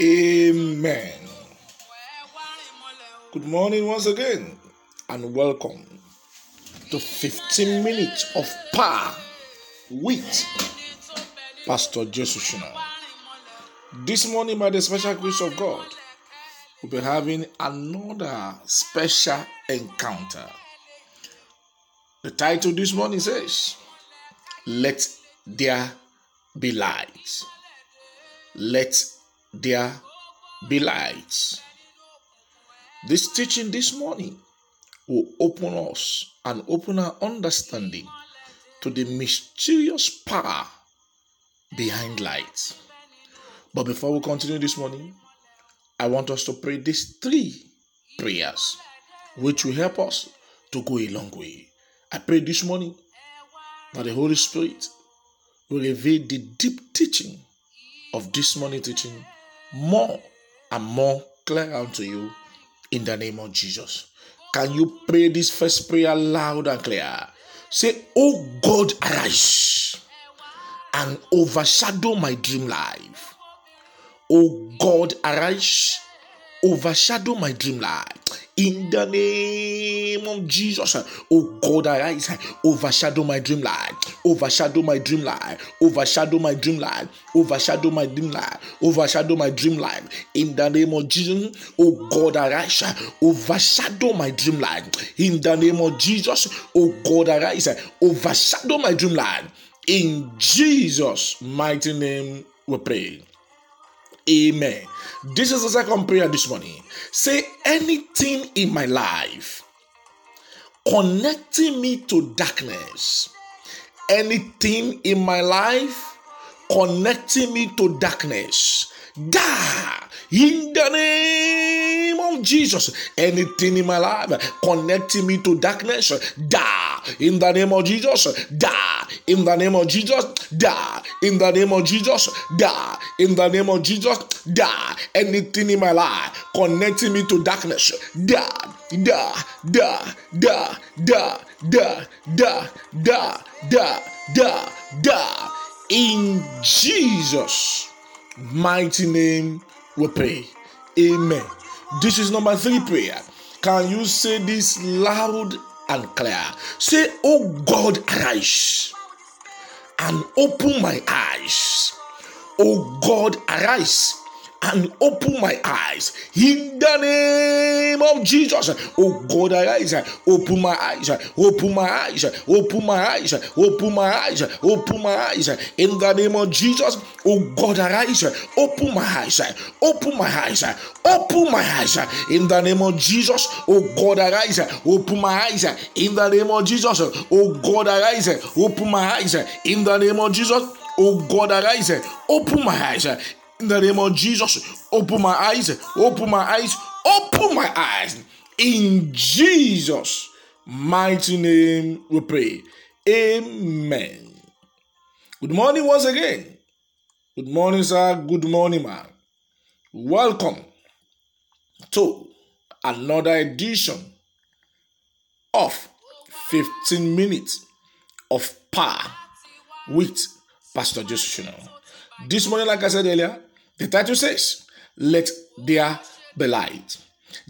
Amen. Good morning once again, and welcome to 15 minutes of power with Pastor Jesusina. This morning, by the special grace of God, we'll be having another special encounter. The title this morning says, Let There Be Light. Let There Be. This teaching this morning will open us and open our understanding to the mysterious power behind light. But before we continue this morning, I want us to pray these three prayers, which will help us to go a long way. I pray this morning that the Holy Spirit will reveal the deep teaching of this morning teaching more and more clear unto you in the name of Jesus. Can you pray this first prayer loud and clear? Say, Oh God, arise and overshadow my dream life. Oh God, arise, Oh overshadow my dream life. In the name of Jesus, oh God, arise, overshadow my dream life, overshadow my dream life, overshadow my dream life, overshadow my dream life, overshadow my dream life. In the name of Jesus, oh God, arise, overshadow my dream life. In the name of Jesus, oh God, arise, overshadow my dream life. In Jesus' mighty name, we pray. Amen. This is the second prayer this morning. Say anything in my life connecting me to darkness. Anything in my life connecting me to darkness. Die in the name of Jesus. Anything in my life connecting me to darkness, die in the name of Jesus. Die in the name of Jesus. Die in the name of Jesus. Die in the name of Jesus. Die. Anything in my life connecting me to darkness, die, die, die, die, die, die, die, die, die, die, die. In Jesus' mighty name we pray. Amen. This is number three prayer. Can you say this loud and clear? Say, Oh God, arise and open my eyes. Oh God, arise and open my eyes in the name of Jesus. Oh God, arise, open my eyes, open my eyes, open my eyes, open my eyes, open my eyes in the name of Jesus. Oh God, arise, open my eyes, open my eyes, open my eyes in the name of Jesus. Oh God, arise, open my eyes in the name of Jesus. Oh God, arise, open my eyes in the name of Jesus. Oh God, arise, open my eyes in the name of Jesus. Open my eyes, open my eyes, open my eyes. In Jesus' mighty name we pray. Amen. Good morning once again. Good morning, sir. Good morning, man. Welcome to another edition of 15 minutes of power with Pastor Shino. This morning, like I said earlier, the title says, Let there be light.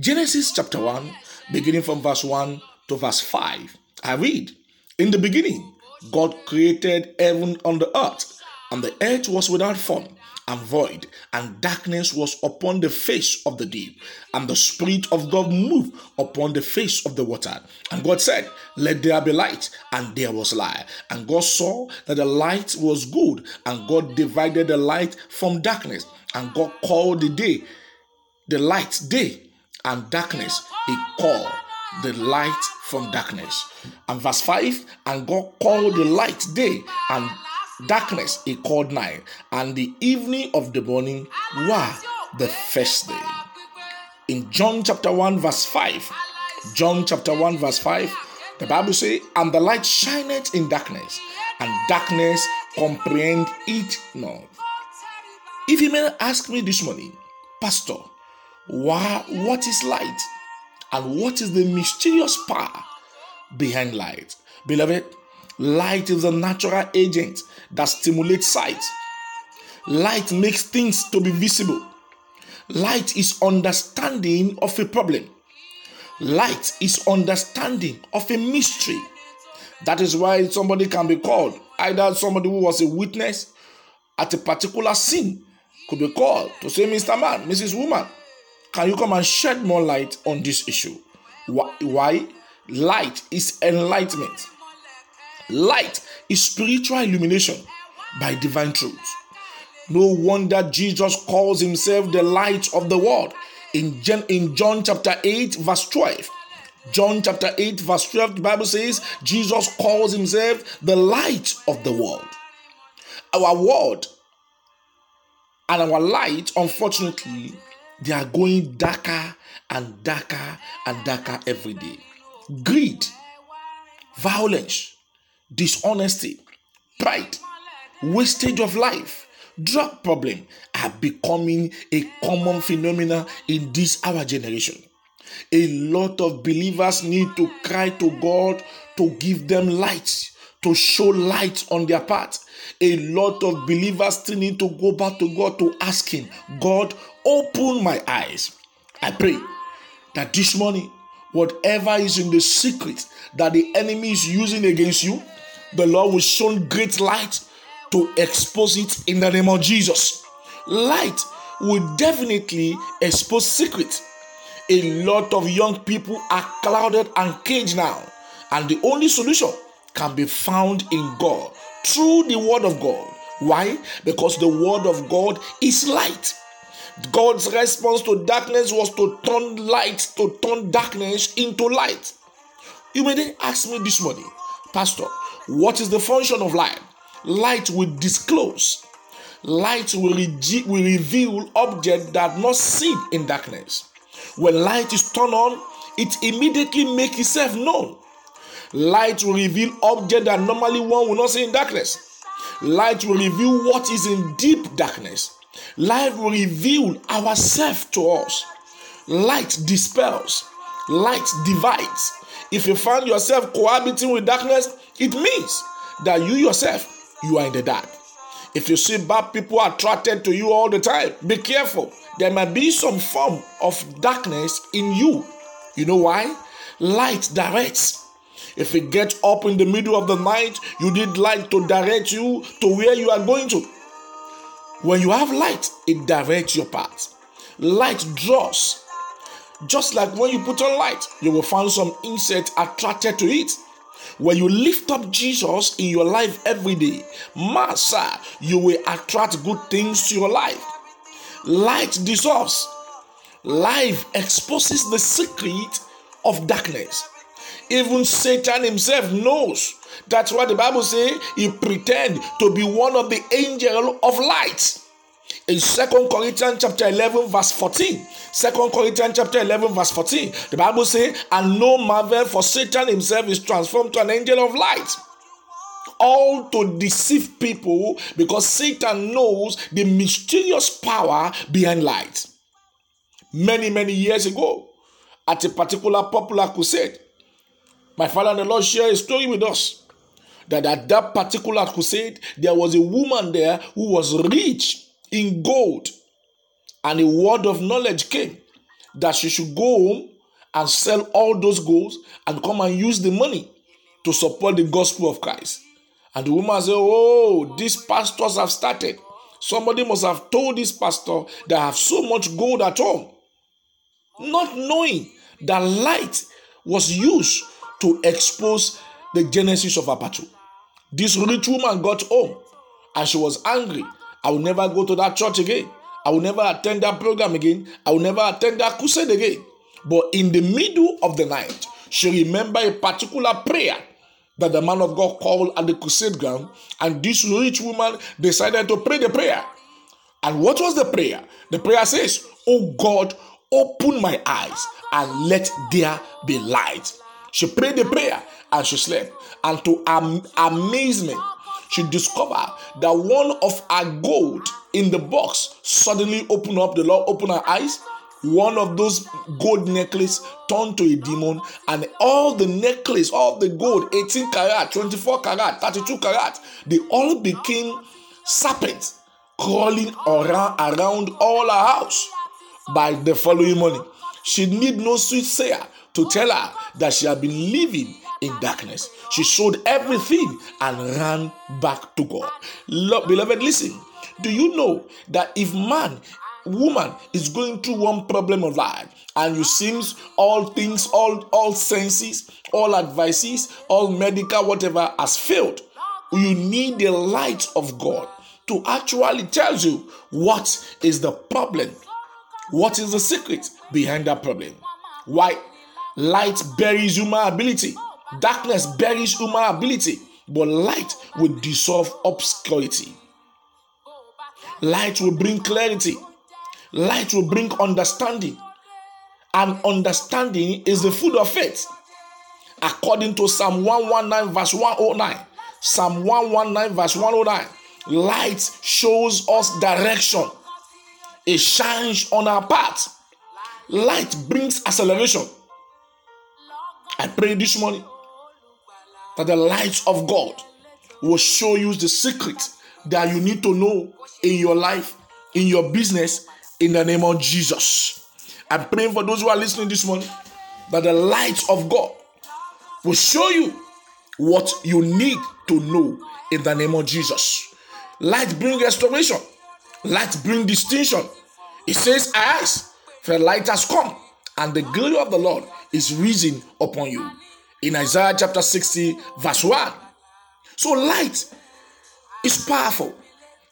Genesis chapter 1, beginning from verse 1 to verse 5. I read, In the beginning, God created heaven on the earth, and the earth was without form and void, and darkness was upon the face of the deep, and the Spirit of God moved upon the face of the water. And God said, Let there be light, and there was light. And God saw that the light was good, and God divided the light from darkness, and God called the day the light day, and darkness he called the light from darkness. And verse 5 And God called the light day, and darkness he called night, and the evening of the morning were the first day. In John chapter 1, verse 5, John chapter 1, verse 5, the Bible says, And the light shineth in darkness, and darkness comprehend it not. If you may ask me this morning, Pastor, why, what is light? And what is the mysterious power behind light? Beloved, light is a natural agent that stimulates sight. Light makes things to be visible. Light is understanding of a problem. Light is understanding of a mystery. That is why somebody can be called, either somebody who was a witness at a particular sin could be called to say, Mr. Man, Mrs. Woman, can you come and shed more light on this issue? Why? Light is enlightenment. Light is spiritual illumination by divine truth. No wonder Jesus calls himself the light of the world in, in John chapter 8, verse 12. John chapter 8, verse 12, the Bible says Jesus calls himself the light of the world. Our world and our light, unfortunately, they are going darker and darker and darker every day. Greed, violence, dishonesty, pride, wastage of life, drug problem are becoming a common phenomenon in this our generation. A lot of believers need to cry to God to give them light, to show light on their path. A lot of believers still need to go back to God to ask Him, God, open my eyes. I pray that this morning, whatever is in the secret that the enemy is using against you, the Lord will show great light to expose it in the name of Jesus. Light will definitely expose secrets. A lot of young people are clouded and caged now, and the only solution can be found in God through the Word of God. Why? Because the Word of God is light. God's response to darkness was to turn light, to turn darkness into light. You may then ask me this morning, Pastor, what is the function of light? Light will disclose. Light will, will reveal objects that are not seen in darkness. When light is turned on, it immediately makes itself known. Light will reveal objects that normally one will not see in darkness. Light will reveal what is in deep darkness. Light will reveal ourselves to us. Light dispels. Light divides. If you find yourself cohabiting with darkness, it means that you yourself, you are in the dark. If you see bad people attracted to you all the time, be careful. There might be some form of darkness in you. You know why? Light directs. If you get up in the middle of the night, you need light to direct you to where you are going to. When you have light, it directs your path. Light draws. Just like when you put on light, you will find some insect attracted to it. When you lift up Jesus in your life every day, Master, you will attract good things to your life. Light dissolves. Life exposes the secret of darkness. Even Satan himself knows. That's what the Bible says he pretend to be one of the angel of light. In Second Corinthians chapter 11, verse 14. 2 Corinthians chapter 11, verse 14. The Bible says, And no marvel, for Satan himself is transformed to an angel of light. All to deceive people because Satan knows the mysterious power behind light. Many, many years ago, at a particular popular crusade, my father and the Lord share a story with us that at that particular crusade, there was a woman there who was rich in gold. And a word of knowledge came that she should go home and sell all those golds and come and use the money to support the gospel of Christ. And the woman said, Oh, these pastors have started. Somebody must have told this pastor that I have so much gold at home. Not knowing that light was used to expose the genesis of battle. This rich woman got home and she was angry. I will never go to that church again. I will never attend that program again. I will never attend that crusade again. But in the middle of the night, she remembered a particular prayer that the man of God called at the crusade ground, and this rich woman decided to pray the prayer. And what was the prayer? The prayer says, Oh God, open my eyes and let there be light. She prayed the prayer and she slept. And to am- amazement, she discovered that one of her gold in the box suddenly opened up. The Lord opened her eyes. One of those gold necklace turned to a demon, and all the necklace, all the gold, 18 karat, 24 karat, 32 karat, they all became serpents crawling around, around all her house. by the following morning. She need no soothsayer to tell her that she had been living in darkness. She sold everything and ran back to God. beloved, listen. Do you know that if man, woman is going through one problem of life, and you seems all things, all all senses, all advices, all medical, whatever has failed, you need the light of God to actually tell you what is the problem, what is the secret behind that problem. Why? Light buries human ability, darkness buries human ability, but light will dissolve obscurity. Light will bring clarity, light will bring understanding, and understanding is the food of faith. According to Psalm 119, verse 109, Psalm 119, verse 109, light shows us direction, it shines on our path. Light brings acceleration. I pray this morning that the light of God will show you the secret that you need to know in your life, in your business, in the name of Jesus. I'm praying for those who are listening this morning that the light of God will show you what you need to know in the name of Jesus. Light bring restoration. Light bring distinction. It says, Arise, for the light has come, and the glory of the Lord is risen upon you. In Isaiah chapter 60, verse 1. So light is powerful.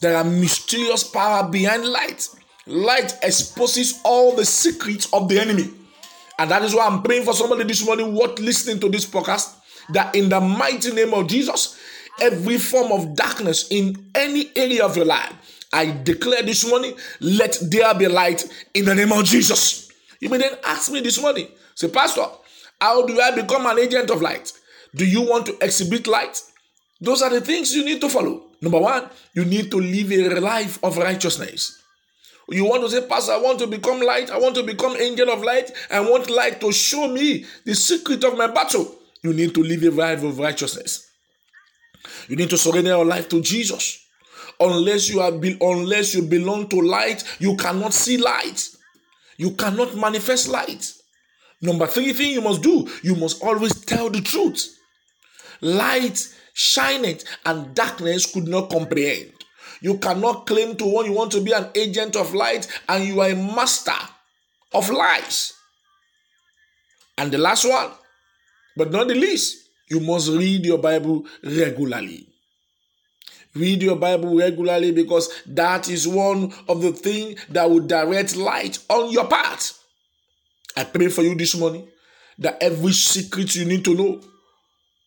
There are mysterious power behind light. Light exposes all the secrets of the enemy. And that is why I'm praying for somebody this morning what listening to this podcast that in the mighty name of Jesus, every form of darkness in any area of your life, I declare this morning, let there be light in the name of Jesus. You may then ask me this morning, say, Pastor, how do I become an agent of light? Do you want to exhibit light? Those are the things you need to follow. Number one, you need to live a life of righteousness. You want to say, Pastor, I want to become light. I want to become angel of light. I want light to show me the secret of my battle. You need to live a life of righteousness. You need to surrender your life to Jesus. Unless you are unless you belong to light, you cannot see light. You cannot manifest light. Number three thing you must do, you must always tell the truth. Light shineth and darkness could not comprehend. You cannot claim to one you want to be an agent of light and you are a master of lies. And the last one, but not the least, you must read your Bible regularly. Read your Bible regularly because that is one of the things that will direct light on your path. I pray for you this morning that every secret you need to know,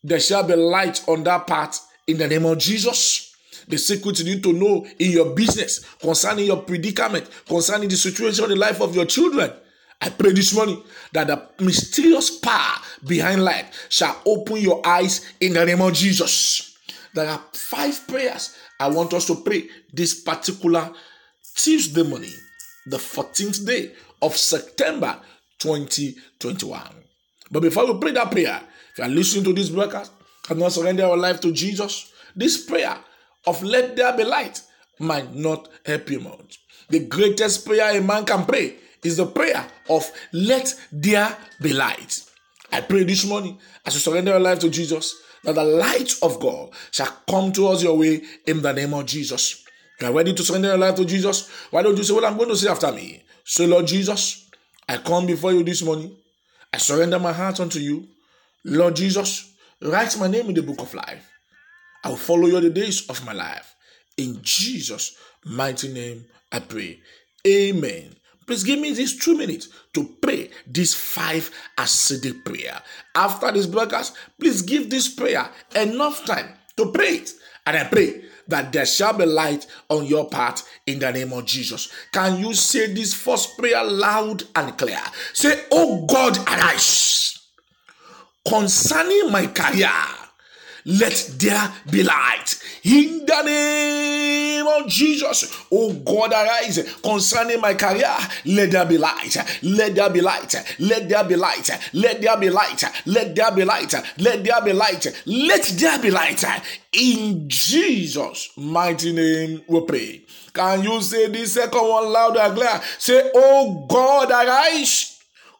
there shall be light on that path in the name of Jesus the secret you need to know in your business, concerning your predicament, concerning the situation in the life of your children. I pray this morning that the mysterious power behind light shall open your eyes in the name of Jesus. There are five prayers I want us to pray this particular Tuesday morning, the 14th day of September 2021. But before we pray that prayer, if you are listening to this broadcast and not surrender your life to Jesus, this prayer of let there be light might not help you much. The greatest prayer a man can pray is the prayer of let there be light. I pray this morning as you surrender your life to Jesus that the light of God shall come towards your way in the name of Jesus. You are ready to surrender your life to Jesus? Why don't you say what I'm going to say after me? Say, Lord Jesus, I come before you this morning. I surrender my heart unto you. Lord Jesus, write my name in the book of life. I will follow you the days of my life. In Jesus' mighty name, I pray. Amen. Please give me these two minutes to pray this five acidic prayer. After this broadcast, please give this prayer enough time to pray it. And I pray that there shall be light on your path in the name of Jesus. Can you say this first prayer loud and clear? Say, Oh God, arise concerning my career let there be light. In the name of Jesus, oh God, arise concerning my career. Let there be light. Let there be light. Let there be light. Let there be light. Let there be light. Let there be light. Let there be light. In Jesus' mighty name, we pray. Can you say this second one loud and clear? Say, Oh God, arise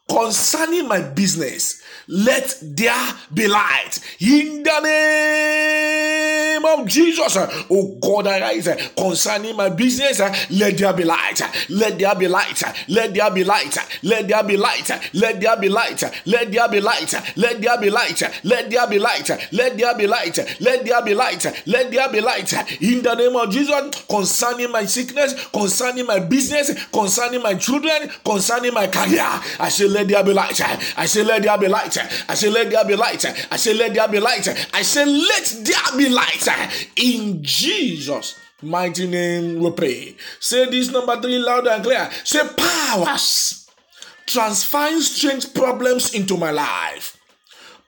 concerning my business. Let there be light in the name of Jesus. Oh God, arise concerning my business. Let there be light. Let there be light. Let there be light. Let there be light. Let there be light. Let there be light. Let there be light. Let there be light. Let there be light. Let there be light. Let there be light in the name of Jesus concerning my sickness, concerning my business, concerning my children, concerning my career. I say, let there be light. I say, let there be light. I say, let there be light. I say, let there be light. I say, let there be light. In Jesus' mighty name we pray. Say this number three loud and clear. Say, powers transferring strange problems into my life.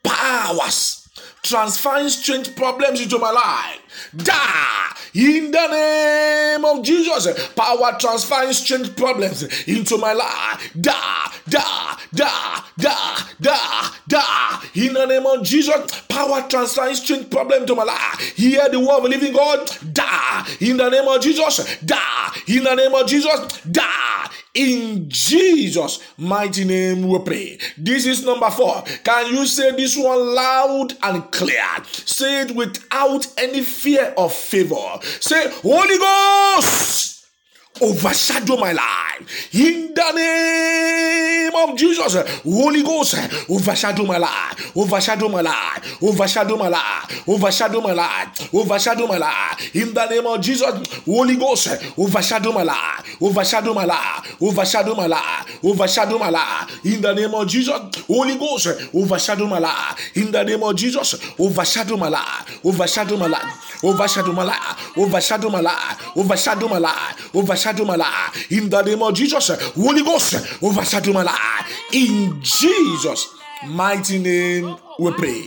Powers transferring strange problems into my life. Die in the name of Jesus. Power transferring strange problems into my life. Die, die, die, die, die, die. In the name of Jesus, power transferring strange problem to my life. Hear the word of living God. Die in the name of Jesus. Die in the name of Jesus. Die in Jesus' mighty name we pray. This is number four. Can you say this one loud and clear? Say it without any fear of favor. Say, Holy Ghost overshadow my life in the name of Jesus. Holy Ghost, overshadow my life, overshadow my life, overshadow my life, overshadow my life, overshadow my life in the name of Jesus. Holy Ghost, overshadow my life, overshadow my life, overshadow my life, overshadow my life in the name of Jesus. Holy Ghost, overshadow my life in the name of Jesus. Overshadow my life, overshadow my life, overshadow my life, overshadow my life, overshadow my life, overshadow In the name of Jesus, Holy Ghost, overshadow my. In Jesus' mighty name, we pray.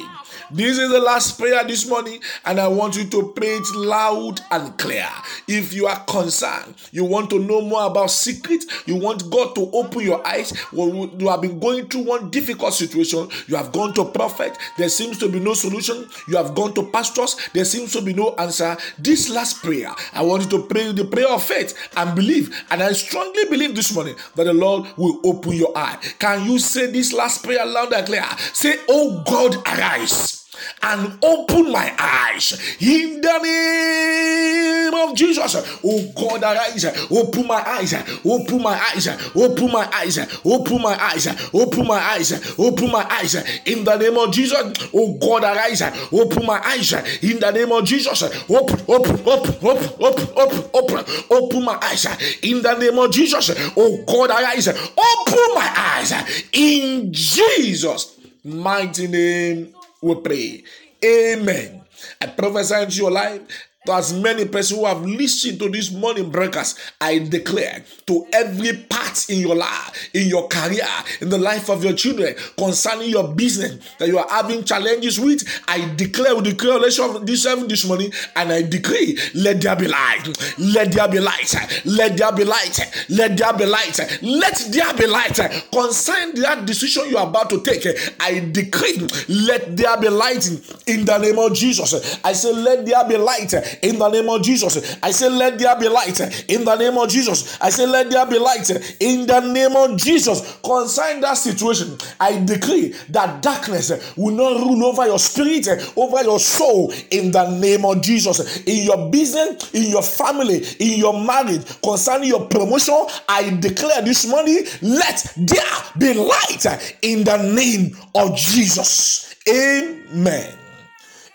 This is the last prayer this morning, and I want you to pray it loud and clear. If you are concerned, you want to know more about secret, you want God to open your eyes. When you have been going through one difficult situation, you have gone to prophet, there seems to be no solution. You have gone to pastors, there seems to be no answer. This last prayer, I want you to pray the prayer of faith and believe. And I strongly believe this morning that the Lord will open your eye. Can you say this last prayer loud and clear? Say, Oh God, arise and open my eyes in the name of Jesus. Oh God, arise, open my eyes, open my eyes, open my eyes, open my eyes, open my eyes, open my eyes in the name of Jesus. Oh God, arise, open my eyes in the name of Jesus. Open, open, open, open, open, open, open, my eyes in the name of Jesus. Oh God, arise, open my eyes in Jesus' mighty name we pray. Amen. I prophesy into your life to as many persons who have listened to this morning breakers, I declare to every part in your life, in your career, in the life of your children, concerning your business that you are having challenges with, I declare with the creation of this seven this morning, and I decree, let there be light, let there be light, let there be light, let there be light, let there be light. Concerning that decision you are about to take, I decree, let there be light in the name of Jesus. I say, let there be light in the name of Jesus. I say, let there be light in the name of Jesus. I say, let there be light in the name of Jesus. Concerning that situation, I decree that darkness will not rule over your spirit, over your soul in the name of Jesus. In your business, in your family, in your marriage, concerning your promotion, I declare this morning, let there be light in the name of Jesus. Amen.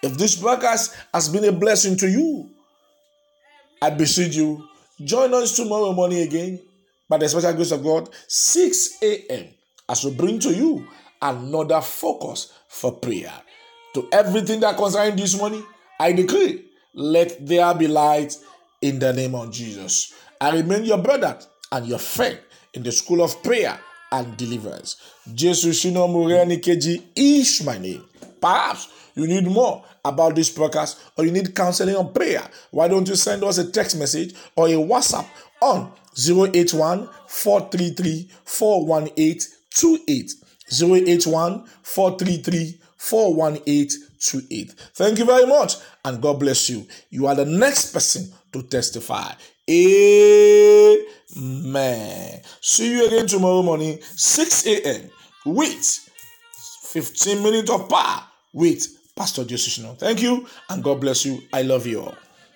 If this broadcast has been a blessing to you, I beseech you, join us tomorrow morning again by the special grace of God, 6 a.m., as we bring to you another focus for prayer. To everything that concerns this morning, I decree, let there be light in the name of Jesus. I remain your brother and your friend in the school of prayer and deliverance. Jesusina Mureni Keji is my name. Perhaps you need more about this podcast or you need counseling or prayer. Why don't you send us a text message or a WhatsApp on 081 433 41828. 081 433 41828. Thank you very much and God bless you. You are the next person to testify. Amen. See you again tomorrow morning, 6 a.m. with 15 minutes of power with Pastor Jesus. Thank you and God bless you. I love you all.